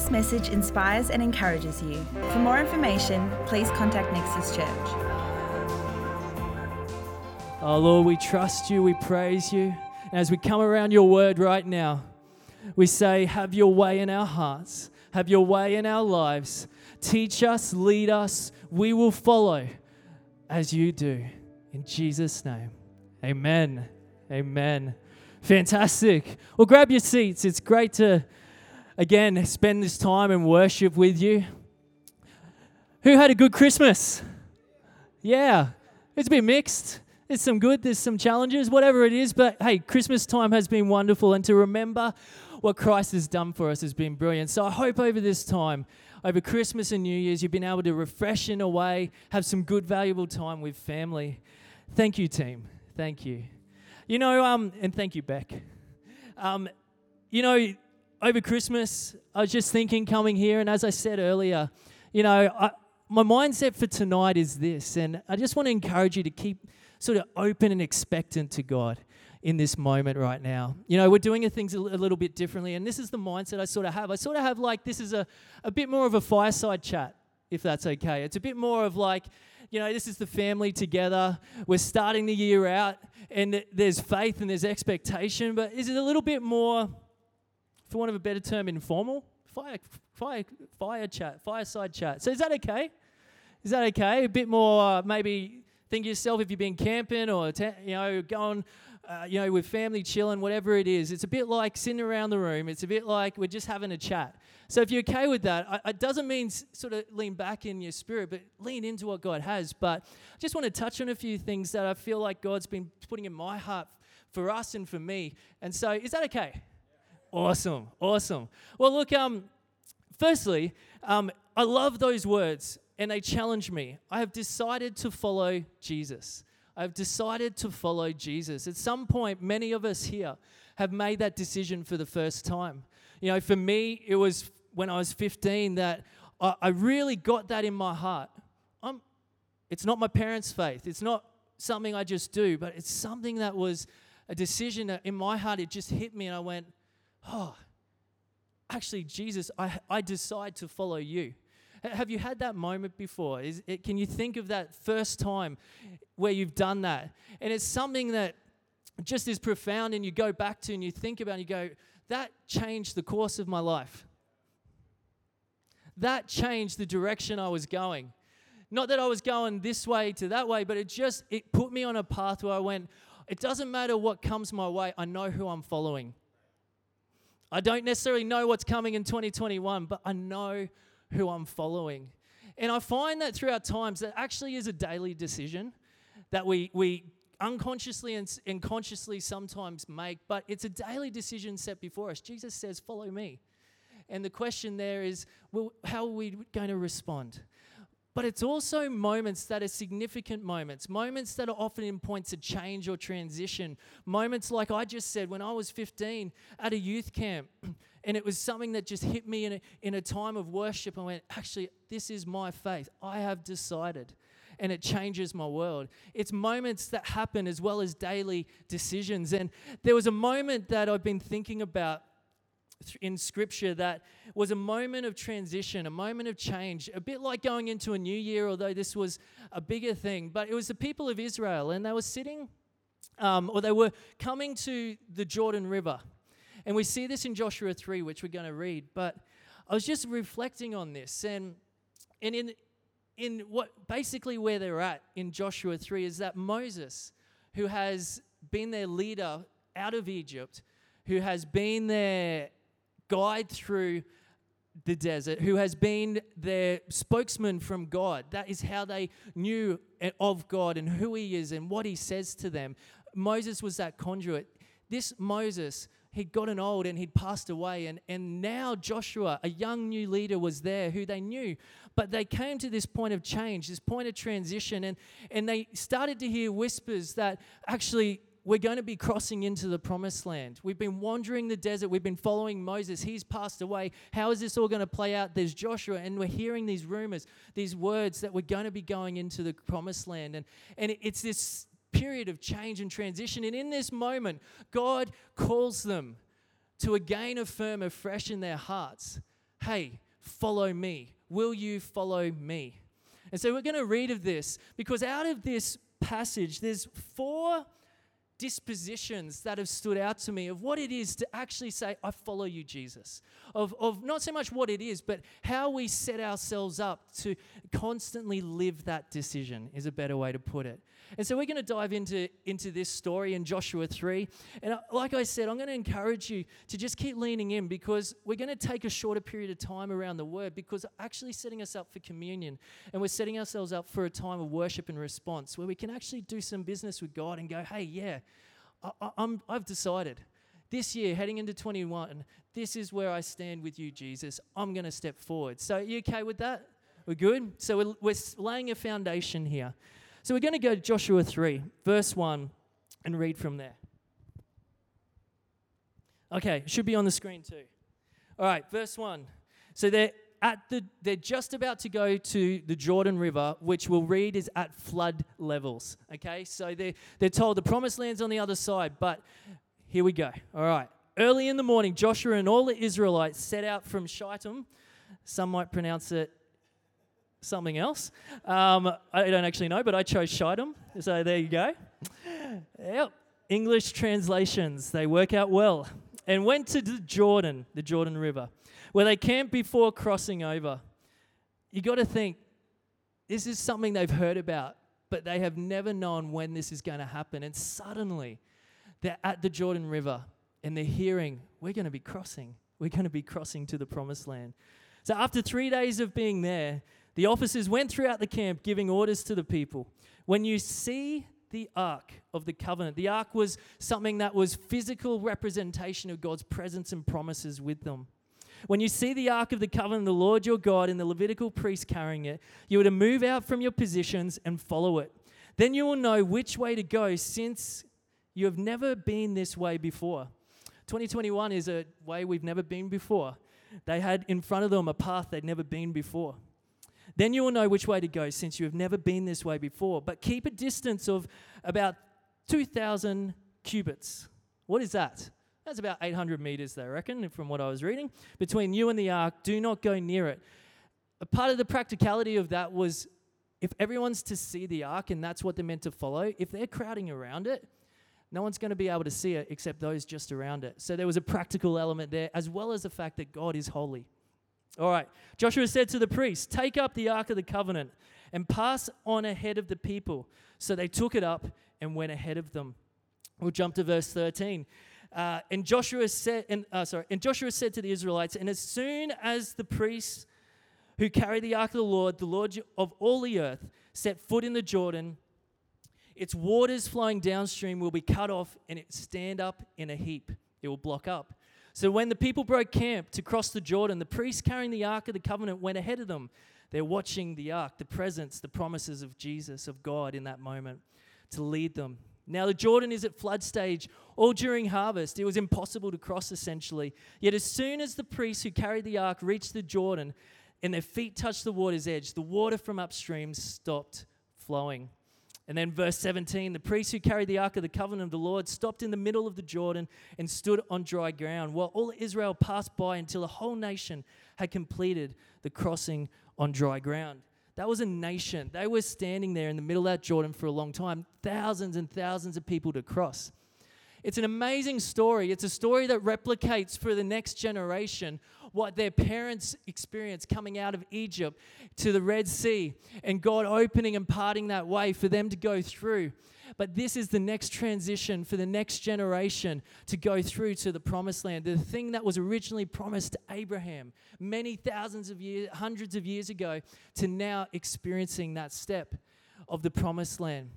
this message inspires and encourages you. For more information, please contact Nexus Church. Oh Lord, we trust you, we praise you. And as we come around your word right now, we say, Have your way in our hearts, have your way in our lives. Teach us, lead us, we will follow as you do. In Jesus' name, amen. Amen. Fantastic. Well, grab your seats. It's great to, again, spend this time and worship with you. Who had a good Christmas? Yeah, it's a bit mixed. There's some good, there's some challenges, whatever it is. But hey, Christmas time has been wonderful. And to remember what Christ has done for us has been brilliant. So I hope over this time, over Christmas and New Year's, you've been able to refresh in a way, have some good, valuable time with family. Thank you, team. Thank you. You know, um, and thank you, Beck. Um, you know, over Christmas, I was just thinking coming here, and as I said earlier, you know, I, my mindset for tonight is this, and I just want to encourage you to keep sort of open and expectant to God in this moment right now. You know, we're doing things a little bit differently, and this is the mindset I sort of have. I sort of have like this is a, a bit more of a fireside chat, if that's okay. It's a bit more of like, you know, this is the family together. We're starting the year out, and there's faith and there's expectation, but is it a little bit more, for want of a better term, informal? Fire, fire, fire chat, fireside chat. So is that okay? Is that okay? A bit more, uh, maybe think yourself if you've been camping or you know going uh, you know with family chilling whatever it is it's a bit like sitting around the room it's a bit like we're just having a chat so if you're okay with that I, it doesn't mean sort of lean back in your spirit but lean into what god has but i just want to touch on a few things that i feel like god's been putting in my heart for us and for me and so is that okay awesome awesome well look um firstly um, i love those words and they challenge me. I have decided to follow Jesus. I've decided to follow Jesus. At some point, many of us here have made that decision for the first time. You know, for me, it was when I was 15 that I, I really got that in my heart. I'm, it's not my parents' faith, it's not something I just do, but it's something that was a decision that in my heart, it just hit me, and I went, oh, actually, Jesus, I, I decide to follow you. Have you had that moment before? Is it, can you think of that first time where you've done that? And it's something that just is profound, and you go back to and you think about and you go, that changed the course of my life. That changed the direction I was going. Not that I was going this way to that way, but it just it put me on a path where I went, it doesn't matter what comes my way, I know who I'm following. I don't necessarily know what's coming in 2021, but I know who I'm following. And I find that throughout times that actually is a daily decision that we, we unconsciously and, and consciously sometimes make, but it's a daily decision set before us. Jesus says, Follow me. And the question there is, well, how are we going to respond? But it's also moments that are significant moments, moments that are often in points of change or transition. Moments like I just said when I was 15 at a youth camp, and it was something that just hit me in a, in a time of worship. I went, actually, this is my faith. I have decided. And it changes my world. It's moments that happen as well as daily decisions. And there was a moment that I've been thinking about in scripture that was a moment of transition, a moment of change, a bit like going into a new year, although this was a bigger thing. But it was the people of Israel, and they were sitting, um, or they were coming to the Jordan River. And we see this in Joshua 3, which we're going to read. But I was just reflecting on this, and, and in, in what basically where they're at in Joshua 3 is that Moses, who has been their leader out of Egypt, who has been their guide through the desert, who has been their spokesman from God. That is how they knew of God and who He is and what He says to them. Moses was that conduit. This Moses, he'd gotten old and he'd passed away, and, and now Joshua, a young new leader, was there who they knew. But they came to this point of change, this point of transition, and, and they started to hear whispers that actually we're going to be crossing into the promised land. We've been wandering the desert. We've been following Moses. He's passed away. How is this all going to play out? There's Joshua, and we're hearing these rumors, these words that we're going to be going into the promised land. And, and it's this period of change and transition. And in this moment, God calls them to again affirm afresh in their hearts hey, follow me. Will you follow me? And so we're going to read of this because out of this passage, there's four dispositions that have stood out to me of what it is to actually say, I follow you, Jesus. Of, of not so much what it is, but how we set ourselves up to constantly live that decision is a better way to put it. And so we're going to dive into, into this story in Joshua 3. And uh, like I said, I'm going to encourage you to just keep leaning in because we're going to take a shorter period of time around the word because actually setting us up for communion and we're setting ourselves up for a time of worship and response where we can actually do some business with God and go, hey, yeah, I, I'm, I've decided this year, heading into 21, this is where I stand with you, Jesus. I'm going to step forward. So, you okay with that? We're good? So, we're, we're laying a foundation here. So we're going to go to Joshua 3, verse 1, and read from there. Okay, should be on the screen too. All right, verse 1. So they're at the they're just about to go to the Jordan River, which we'll read is at flood levels. Okay, so they they're told the promised land's on the other side, but here we go. All right. Early in the morning, Joshua and all the Israelites set out from Shittim. Some might pronounce it something else. Um, I don't actually know, but I chose Shittim. So there you go. Yep. English translations, they work out well. And went to the Jordan, the Jordan River, where they camped before crossing over. You got to think, this is something they've heard about, but they have never known when this is going to happen. And suddenly, they're at the Jordan River and they're hearing, we're going to be crossing. We're going to be crossing to the promised land. So after three days of being there, the officers went throughout the camp giving orders to the people. When you see the ark of the covenant, the ark was something that was physical representation of God's presence and promises with them. When you see the ark of the covenant, the Lord your God, and the Levitical priest carrying it, you are to move out from your positions and follow it. Then you will know which way to go since you have never been this way before. 2021 is a way we've never been before. They had in front of them a path they'd never been before. Then you will know which way to go since you have never been this way before. But keep a distance of about 2,000 cubits. What is that? That's about 800 meters, they reckon, from what I was reading. Between you and the ark, do not go near it. A part of the practicality of that was if everyone's to see the ark and that's what they're meant to follow, if they're crowding around it, no one's going to be able to see it except those just around it. So there was a practical element there, as well as the fact that God is holy. All right. Joshua said to the priests, Take up the Ark of the Covenant and pass on ahead of the people. So they took it up and went ahead of them. We'll jump to verse 13. Uh, and Joshua said, and, uh, sorry, and Joshua said to the Israelites, and as soon as the priests who carry the ark of the Lord, the Lord of all the earth, set foot in the Jordan, its waters flowing downstream will be cut off and it stand up in a heap. It will block up. So when the people broke camp to cross the Jordan, the priests carrying the Ark of the Covenant went ahead of them. They're watching the Ark, the presence, the promises of Jesus, of God in that moment to lead them. Now, the Jordan is at flood stage all during harvest. It was impossible to cross essentially. Yet, as soon as the priests who carried the ark reached the Jordan and their feet touched the water's edge, the water from upstream stopped flowing. And then, verse 17 the priests who carried the ark of the covenant of the Lord stopped in the middle of the Jordan and stood on dry ground, while all Israel passed by until the whole nation had completed the crossing on dry ground. That was a nation. They were standing there in the middle of that Jordan for a long time, thousands and thousands of people to cross. It's an amazing story. It's a story that replicates for the next generation what their parents experienced coming out of Egypt to the Red Sea and God opening and parting that way for them to go through. But this is the next transition for the next generation to go through to the promised land. The thing that was originally promised to Abraham many thousands of years, hundreds of years ago, to now experiencing that step of the promised land.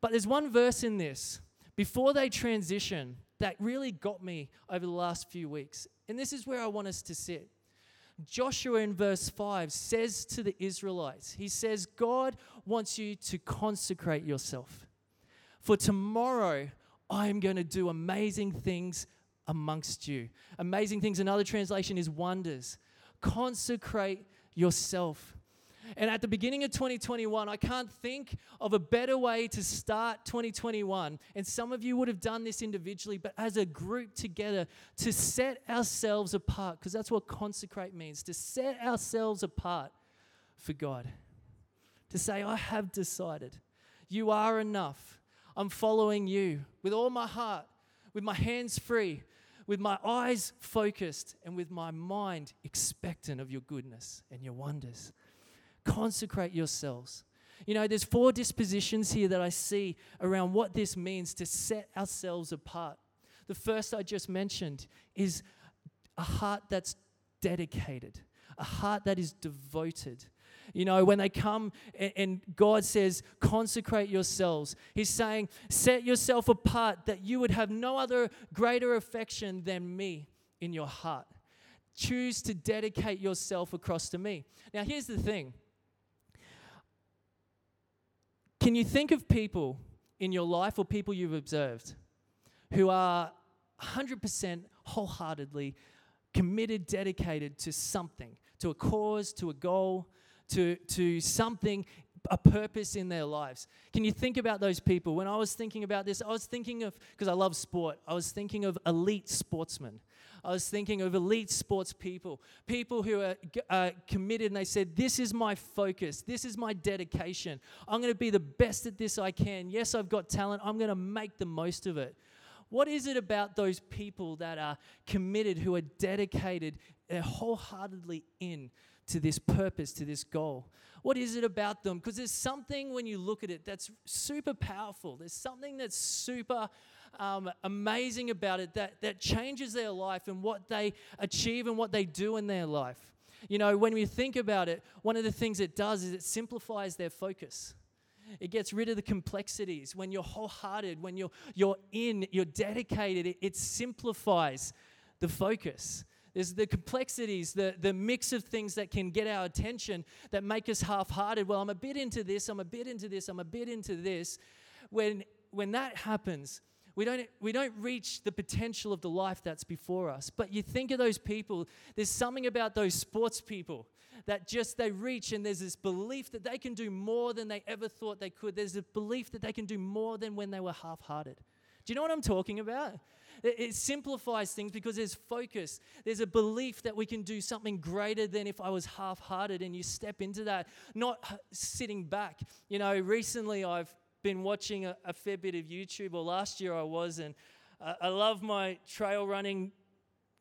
But there's one verse in this before they transition that really got me over the last few weeks. And this is where I want us to sit. Joshua in verse 5 says to the Israelites, He says, God wants you to consecrate yourself. For tomorrow, I am going to do amazing things amongst you. Amazing things, another translation is wonders. Consecrate yourself. And at the beginning of 2021, I can't think of a better way to start 2021. And some of you would have done this individually, but as a group together to set ourselves apart, because that's what consecrate means to set ourselves apart for God. To say, I have decided, you are enough. I'm following you with all my heart, with my hands free, with my eyes focused, and with my mind expectant of your goodness and your wonders. Consecrate yourselves. You know, there's four dispositions here that I see around what this means to set ourselves apart. The first I just mentioned is a heart that's dedicated, a heart that is devoted. You know, when they come and, God says, consecrate yourselves, He's saying, set yourself apart that you would have no other greater affection than me in your heart. Choose to dedicate yourself across to me. Now, here's the thing can you think of people in your life or people you've observed who are 100% wholeheartedly committed, dedicated to something, to a cause, to a goal, to, to something, a purpose in their lives. Can you think about those people? When I was thinking about this, I was thinking of, because I love sport, I was thinking of elite sportsmen. I was thinking of elite sports people, people who are uh, committed and they said, This is my focus, this is my dedication. I'm going to be the best at this I can. Yes, I've got talent, I'm going to make the most of it. What is it about those people that are committed, who are dedicated, they're wholeheartedly in to this purpose, to this goal? What is it about them? Because there's something when you look at it that's super powerful. There's something that's super um, amazing about it that, that changes their life and what they achieve and what they do in their life. You know, when we think about it, one of the things it does is it simplifies their focus. It gets rid of the complexities. When you're wholehearted, when you're, you're in, you're dedicated, it, it simplifies the focus. There's the complexities, the, the mix of things that can get our attention that make us half hearted. Well, I'm a bit into this, I'm a bit into this, I'm a bit into this. When, when that happens, we don't, we don't reach the potential of the life that's before us. But you think of those people, there's something about those sports people that just they reach and there's this belief that they can do more than they ever thought they could. There's a belief that they can do more than when they were half hearted. Do you know what I'm talking about? It, simplifies things because there's focus. There's a belief that we can do something greater than if I was half hearted, and you step into that, not sitting back. You know, recently I've been watching a, a fair bit of YouTube, or last year I was, and uh, I love my trail running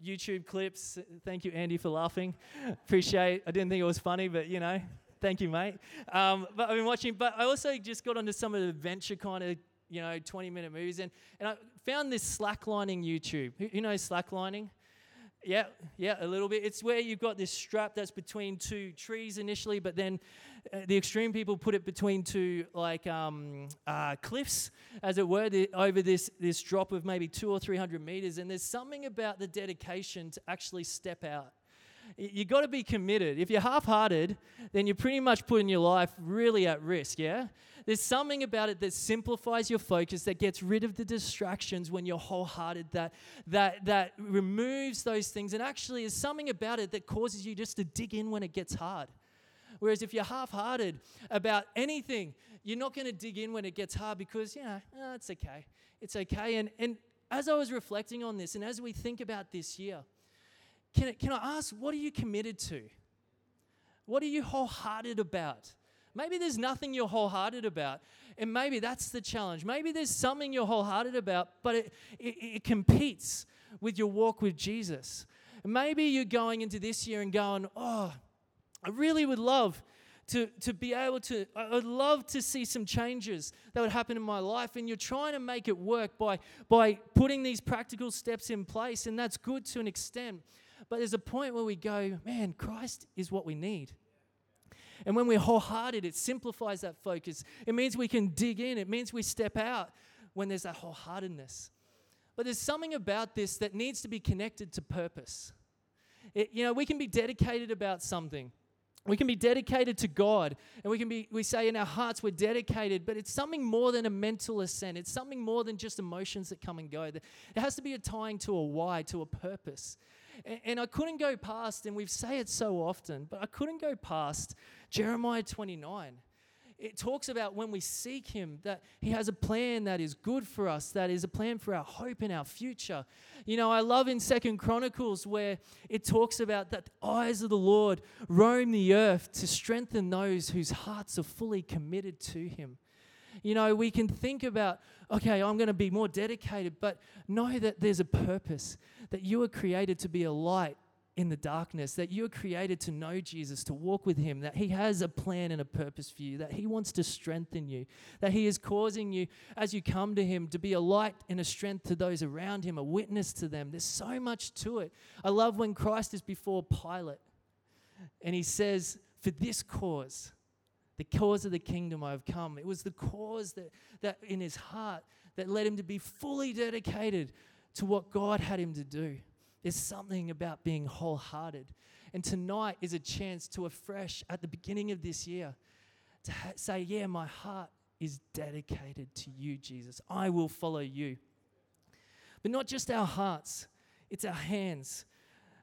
YouTube clips. Thank you, Andy, for laughing. Appreciate. I didn't think it was funny, but you know, thank you, mate. Um, but I've been watching. But I also just got onto some of the adventure kind of you know 20 minute movies, and and I found this slacklining YouTube. Who, who knows slacklining? Yeah, yeah, a little bit. It's where you've got this strap that's between two trees initially, but then uh, the extreme people put it between two like um, uh, cliffs, as it were, the, over this this drop of maybe two or three hundred meters. And there's something about the dedication to actually step out. You've got to be committed. If you're half-hearted, then you're pretty much putting your life really at risk. Yeah. There's something about it that simplifies your focus, that gets rid of the distractions when you're wholehearted, that, that, that removes those things, and actually is something about it that causes you just to dig in when it gets hard. Whereas if you're half hearted about anything, you're not going to dig in when it gets hard because, you know, oh, it's okay. It's okay. And, and as I was reflecting on this and as we think about this year, can, can I ask, what are you committed to? What are you wholehearted about? Maybe there's nothing you're wholehearted about. And maybe that's the challenge. Maybe there's something you're wholehearted about, but it, it, it competes with your walk with Jesus. maybe you're going into this year and going, oh, I really would love to, to be able to, I would love to see some changes that would happen in my life. And you're trying to make it work by, by putting these practical steps in place. And that's good to an extent. But there's a point where we go, man, Christ is what we need. And when we're wholehearted, it simplifies that focus. It means we can dig in, it means we step out when there's that wholeheartedness. But there's something about this that needs to be connected to purpose. It, you know, we can be dedicated about something. We can be dedicated to God, and we can be, we say in our hearts we're dedicated, but it's something more than a mental assent. It's something more than just emotions that come and go. It has to be a tying to a why, to a purpose. And, and I couldn't go past, and we've say it so often, but I couldn't go past Jeremiah 29 it talks about when we seek Him that He has a plan that is good for us, that is a plan for our hope and our future. You know, I love in Second Chronicles where it talks about that the eyes of the Lord roam the earth to strengthen those whose hearts are fully committed to Him. You know, we can think about, okay, I'm going to be more dedicated, but know that there's a purpose, that you were created to be a light in the darkness, that you were created to know Jesus, to walk with Him, that He has a plan and a purpose for you, that He wants to strengthen you, that He is causing you, as you come to Him, to be a light and a strength to those around Him, a witness to them. There's so much to it. I love when Christ is before Pilate and He says, For this cause, the cause of the kingdom I have come. It was the cause that, that in his heart that led him to be fully dedicated to what God had him to do. There's something about being wholehearted. And tonight is a chance to afresh at the beginning of this year to ha- say, Yeah, my heart is dedicated to you, Jesus. I will follow you. But not just our hearts, it's our hands.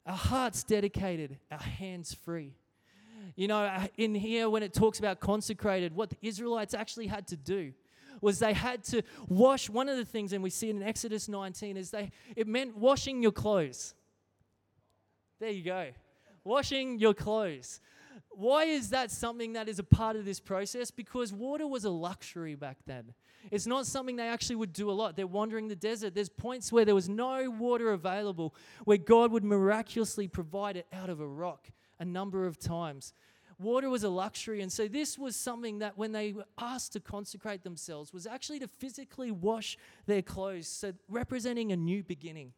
Our hearts dedicated, our hands free. You know, uh, in here, when it talks about consecrated, what the Israelites actually had to do was they had to wash one of the things and we see it in exodus 19 is they it meant washing your clothes. There you go. Washing your clothes. Why is that something that is a part of this process? Because water was a luxury back then. It's not something they actually would do a lot. They're wandering the desert. There's points where there was no water available where god would miraculously provide it out of a rock a number of times water was a luxury. And so this was something that when they were asked to consecrate themselves was actually to physically wash their clothes, so representing a new beginning.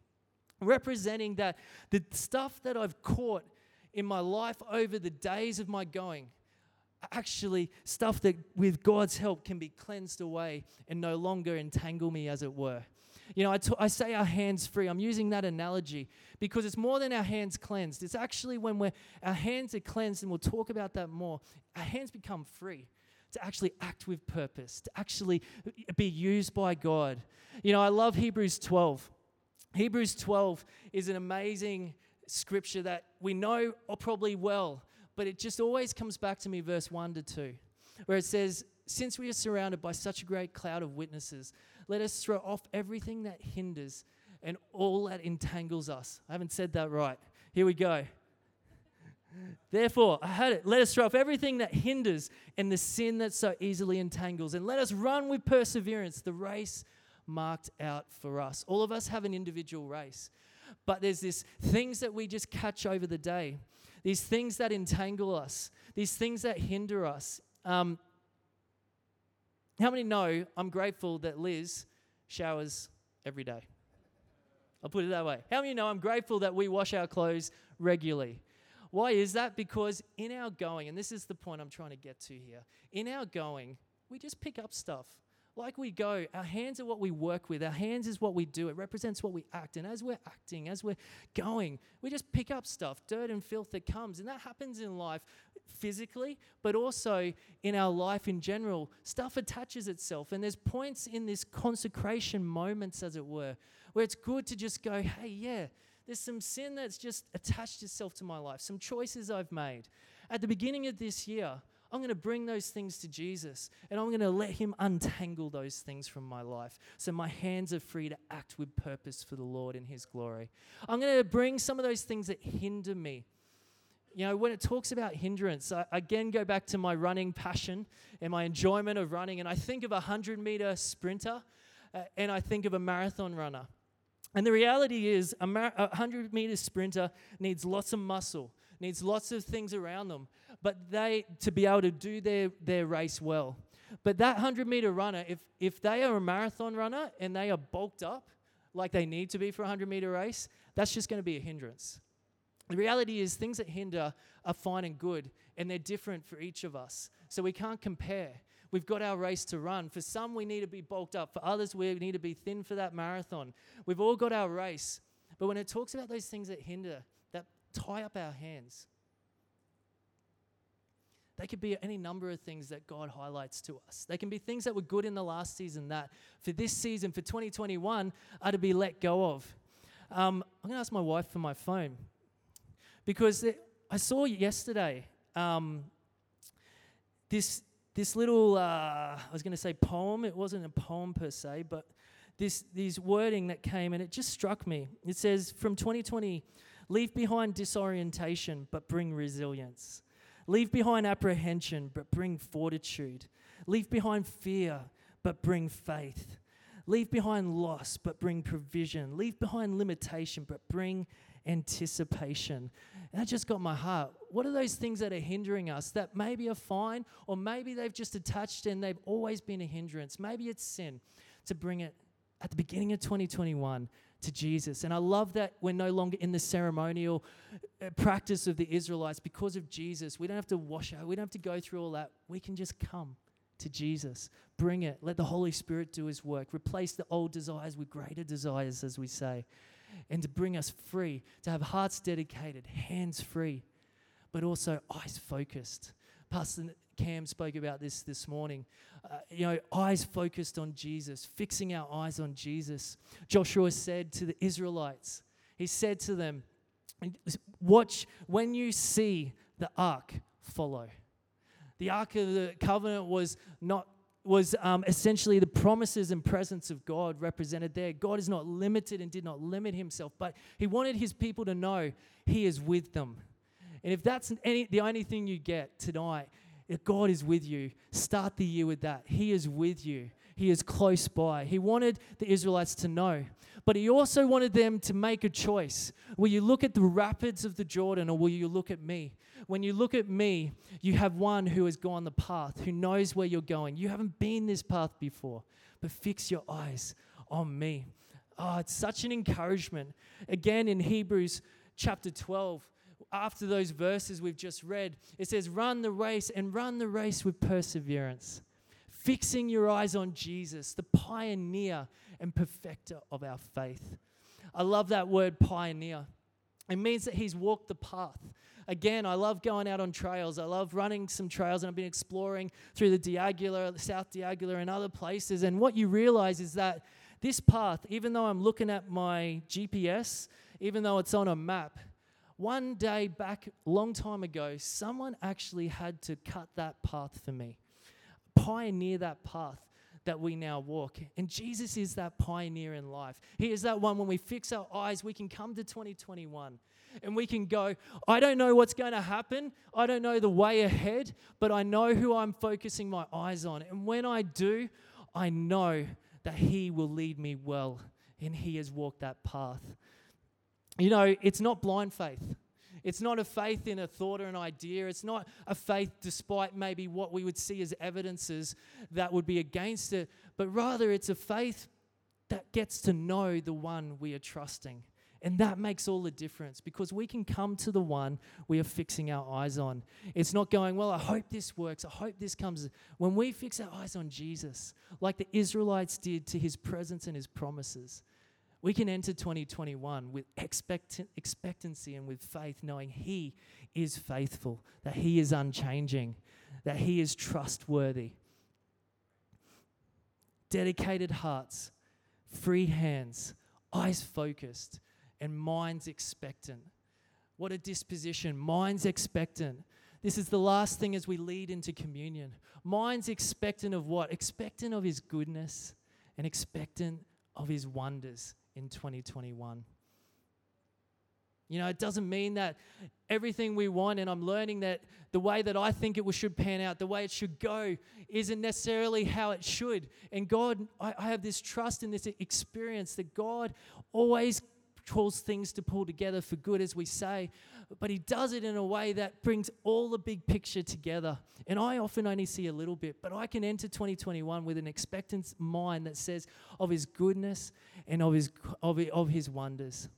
Representing that the stuff that I've caught in my life over the days of my going, actually stuff that with God's help can be cleansed away and no longer entangle me, as it were. You know, I, t- I say our hands free. I'm using that analogy because it's more than our hands cleansed. It's actually when we're, our hands are cleansed, and we'll talk about that more, our hands become free to actually act with purpose, to actually uh, be used by God. You know, I love Hebrews 12. Hebrews 12 is an amazing scripture that we know probably well, but it just always comes back to me, verse 1 to 2, where it says, Since we are surrounded by such a great cloud of witnesses, let us throw off everything that hinders and all that entangles us. I haven't said that right. Here we go. Therefore, I had it. Let us throw off everything that hinders and the sin that so easily entangles, and let us run with perseverance the race marked out for us. All of us have an individual race, but there's this things that we just catch over the day, these things that entangle us, these things that hinder us. Um, how many know I'm grateful that Liz showers every day? I'll put it that way. How many know I'm grateful that we wash our clothes regularly? Why is that? Because in our going, and this is the point I'm trying to get to here, in our going, we just pick up stuff like we go, our hands are what we work with. Our hands is what we do. It represents what we act. And as we're acting, as we're going, we just pick up stuff, dirt and filth that comes. And that happens in life physically, but also in our life in general. Stuff attaches itself. And there's points in this consecration moments, as it were, where it's good to just go, hey, yeah, there's some sin that's just attached itself to my life, some choices I've made. At the beginning of this year, I'm going to bring those things to Jesus and I'm going to let Him untangle those things from my life so my hands are free to act with purpose for the Lord in His glory. I'm going to bring some of those things that hinder me. You know, when it talks about hindrance, I again go back to my running passion and my enjoyment of running, and I think of a 100 meter sprinter uh, and I think of a marathon runner. And the reality is, a, mar- a 100 meter sprinter needs lots of muscle, needs lots of things around them but they to be able to do their, their race well. But that 100 meter runner, if, if they are a marathon runner and they are bulked up like they need to be for a 100 meter race, that's just going to be a hindrance. The reality is, things that hinder are fine and good, and they're different for each of us. So we can't compare. We've got our race to run. For some, we need to be bulked up. For others, we need to be thin for that marathon. We've all got our race. But when it talks about those things that hinder, tie up our hands, they could be any number of things that God highlights to us. They can be things that were good in the last season that for this season, for 2021, are to be let go of. Um, I'm going to ask my wife for my phone. because it, I saw yesterday um, this this little uh, I was going to say poem. It wasn't a poem per se, but this this wording that came and it just struck me. It says from 2020, leave behind disorientation but bring resilience. Leave behind apprehension but bring fortitude. Leave behind fear but bring faith. Leave behind loss but bring provision. Leave behind limitation but bring anticipation. And that just got my heart. What are those things that are hindering us that maybe are fine, or maybe they've just attached and they've always been a hindrance? Maybe it's sin to bring it at the beginning of 2021 to Jesus. And I love that we're no longer in the ceremonial uh, practice of the Israelites because of Jesus. We don't have to wash out, we don't have to go through all that. We can just come to Jesus. Bring it. Let the Holy Spirit do his work. Replace the old desires with greater desires, as we say and to bring us free, to have hearts dedicated, hands free, but also eyes focused. Pastor Cam spoke about this this morning. Uh, you know, eyes focused on Jesus, fixing our eyes on Jesus. Joshua said to the Israelites, he said to them, Watch, when you see the ark, follow. The ark of the covenant was not was um, essentially the promises and presence of God represented there. God is not limited and did not limit himself, but he wanted his people to know he is with them. And if that's any, the only thing you get tonight, God is with you, start the year with that. He is with you. He is close by. He wanted the Israelites to know. But he also wanted them to make a choice. Will you look at the rapids of the Jordan or will you look at me? When you look at me, you have one who has gone the path, who knows where you're going. You haven't been this path before, but fix your eyes on me. Oh, it's such an encouragement. Again, in Hebrews chapter 12, after those verses we've just read, it says, Run the race and run the race with perseverance fixing your eyes on Jesus, the pioneer and perfecter of our faith. I love that word pioneer. It means that he's walked the path. Again, I love going out on trails. I love running some trails, and I've been exploring through the D'Aguilar, South D'Aguilar, and other places. And what you realize is that this path, even though I'm looking at my GPS, even though it's on a map, one day back, long time ago, someone actually had to cut that path for me pioneer that path that we now walk. And Jesus is that pioneer in life. He is that one when we fix our eyes, we can come to 2021 and we can go, I don't know what's going to happen. I don't know the way ahead, but I know who I'm focusing my eyes on. And when I do, I know that He will lead me well and He has walked that path. You know, it's not blind faith. It's not a faith in a thought or an idea. It's not a faith despite maybe what we would see as evidences that would be against it, but rather it's a faith that gets to know the one we are trusting. And that makes all the difference because we can come to the one we are fixing our eyes on. It's not going, well, I hope this works. I hope this comes. When we fix our eyes on Jesus, like the Israelites did to his presence and his promises, we can enter 2021 with expect- expectancy and with faith, knowing He is faithful, that He is unchanging, that He is trustworthy. Dedicated hearts, free hands, eyes focused, and minds expectant. What a disposition, minds expectant. This is the last thing as we lead into communion. Minds expectant of what? Expectant of His goodness and expectant of His wonders in 2021. You know, it doesn't mean that everything we want, and I'm learning that the way that I think it should pan out, the way it should go, isn't necessarily how it should. And God, I, I have this trust in this experience that God always calls things to pull together for good, as we say but he does it in a way that brings all the big picture together. And I often only see a little bit, but I can enter 2021 with an expectant mind that says of his goodness and of his, of, of his wonders.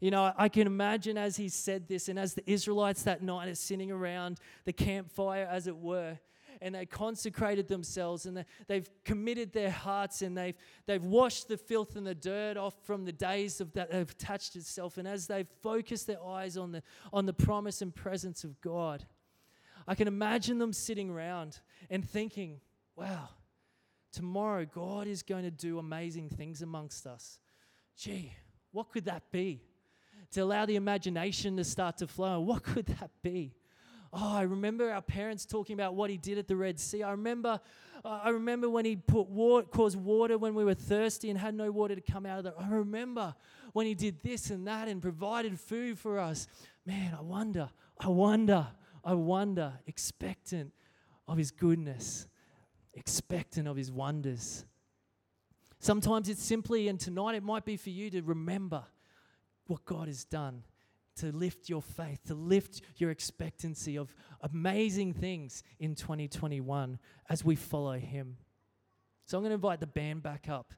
You know, I can imagine as he said this, and as the Israelites that night are sitting around the campfire, as it were, and they consecrated themselves and they've committed their hearts and they've, they've washed the filth and the dirt off from the days of that have attached itself. And as they've focused their eyes on the, on the promise and presence of God, I can imagine them sitting around and thinking, wow, tomorrow God is going to do amazing things amongst us. Gee, what could that be? to allow the imagination to start to flow. What could that be? Oh, I remember our parents talking about what he did at the Red Sea. I remember, uh, I remember when he put water, caused water when we were thirsty and had no water to come out of it. I remember when he did this and that and provided food for us. Man, I wonder, I wonder, I wonder, expectant of his goodness, expectant of his wonders. Sometimes it's simply, and tonight it might be for you to remember what God has done, to lift your faith, to lift your expectancy of amazing things in 2021 as we follow Him. So I'm going to invite the band back up.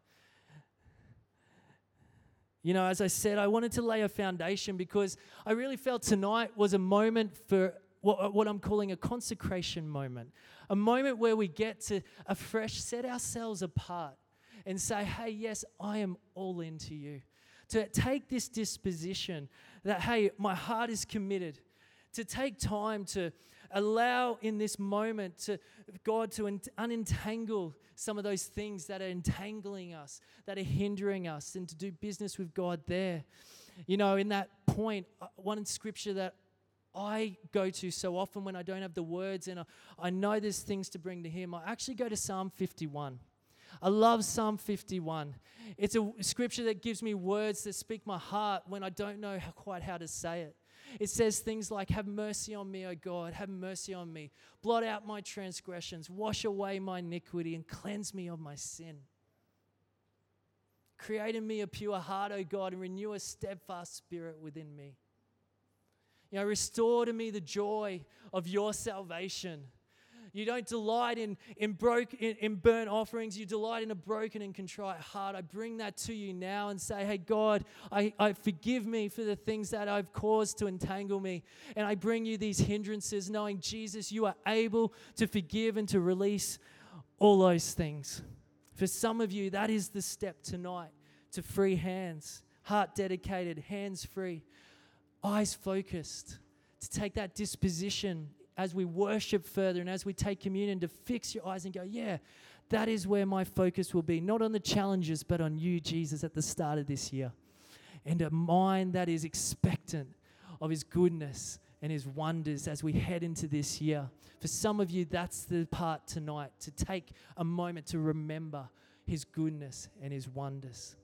You know, as I said, I wanted to lay a foundation because I really felt tonight was a moment for what, what, I'm calling a consecration moment, a moment where we get to afresh set ourselves apart and say, hey, yes, I am all into you to take this disposition that, hey, my heart is committed, to take time to allow in this moment to God to unentangle some of those things that are entangling us, that are hindering us, and to do business with God there. You know, in that uh, one in scripture that I go to so often when I don't have the words and I know there's things to bring to Him, I actually go to Psalm 51. I love Psalm 51. It's a scripture that gives me words that speak my heart when I don't know how, quite how to say it. It says things like, Have mercy on me, O God, have mercy on me. Blot out my transgressions, wash away my iniquity, and cleanse me of my sin. Create in me a pure heart, O God, and renew a steadfast spirit within me. You know, restore to me the joy of your salvation you don't delight in, in, broke, in, in burnt offerings. You delight in a broken and contrite heart. I bring that to you now and say, hey, God, I, I forgive me for the things that I've caused to entangle me. And I bring you these hindrances, knowing, Jesus, you are able to forgive and to release all those things. For some of you, that is the step tonight to free hands, heart dedicated, hands free, eyes focused, to take that disposition as we worship further and as we take communion to fix your eyes and go, yeah, that is where my focus will be. Not on the challenges, but on you, Jesus, at the start of this year. And a mind that is expectant of his goodness and his wonders as we head into this year. For some of you, that's the part tonight to take a moment to remember his goodness and his wonders.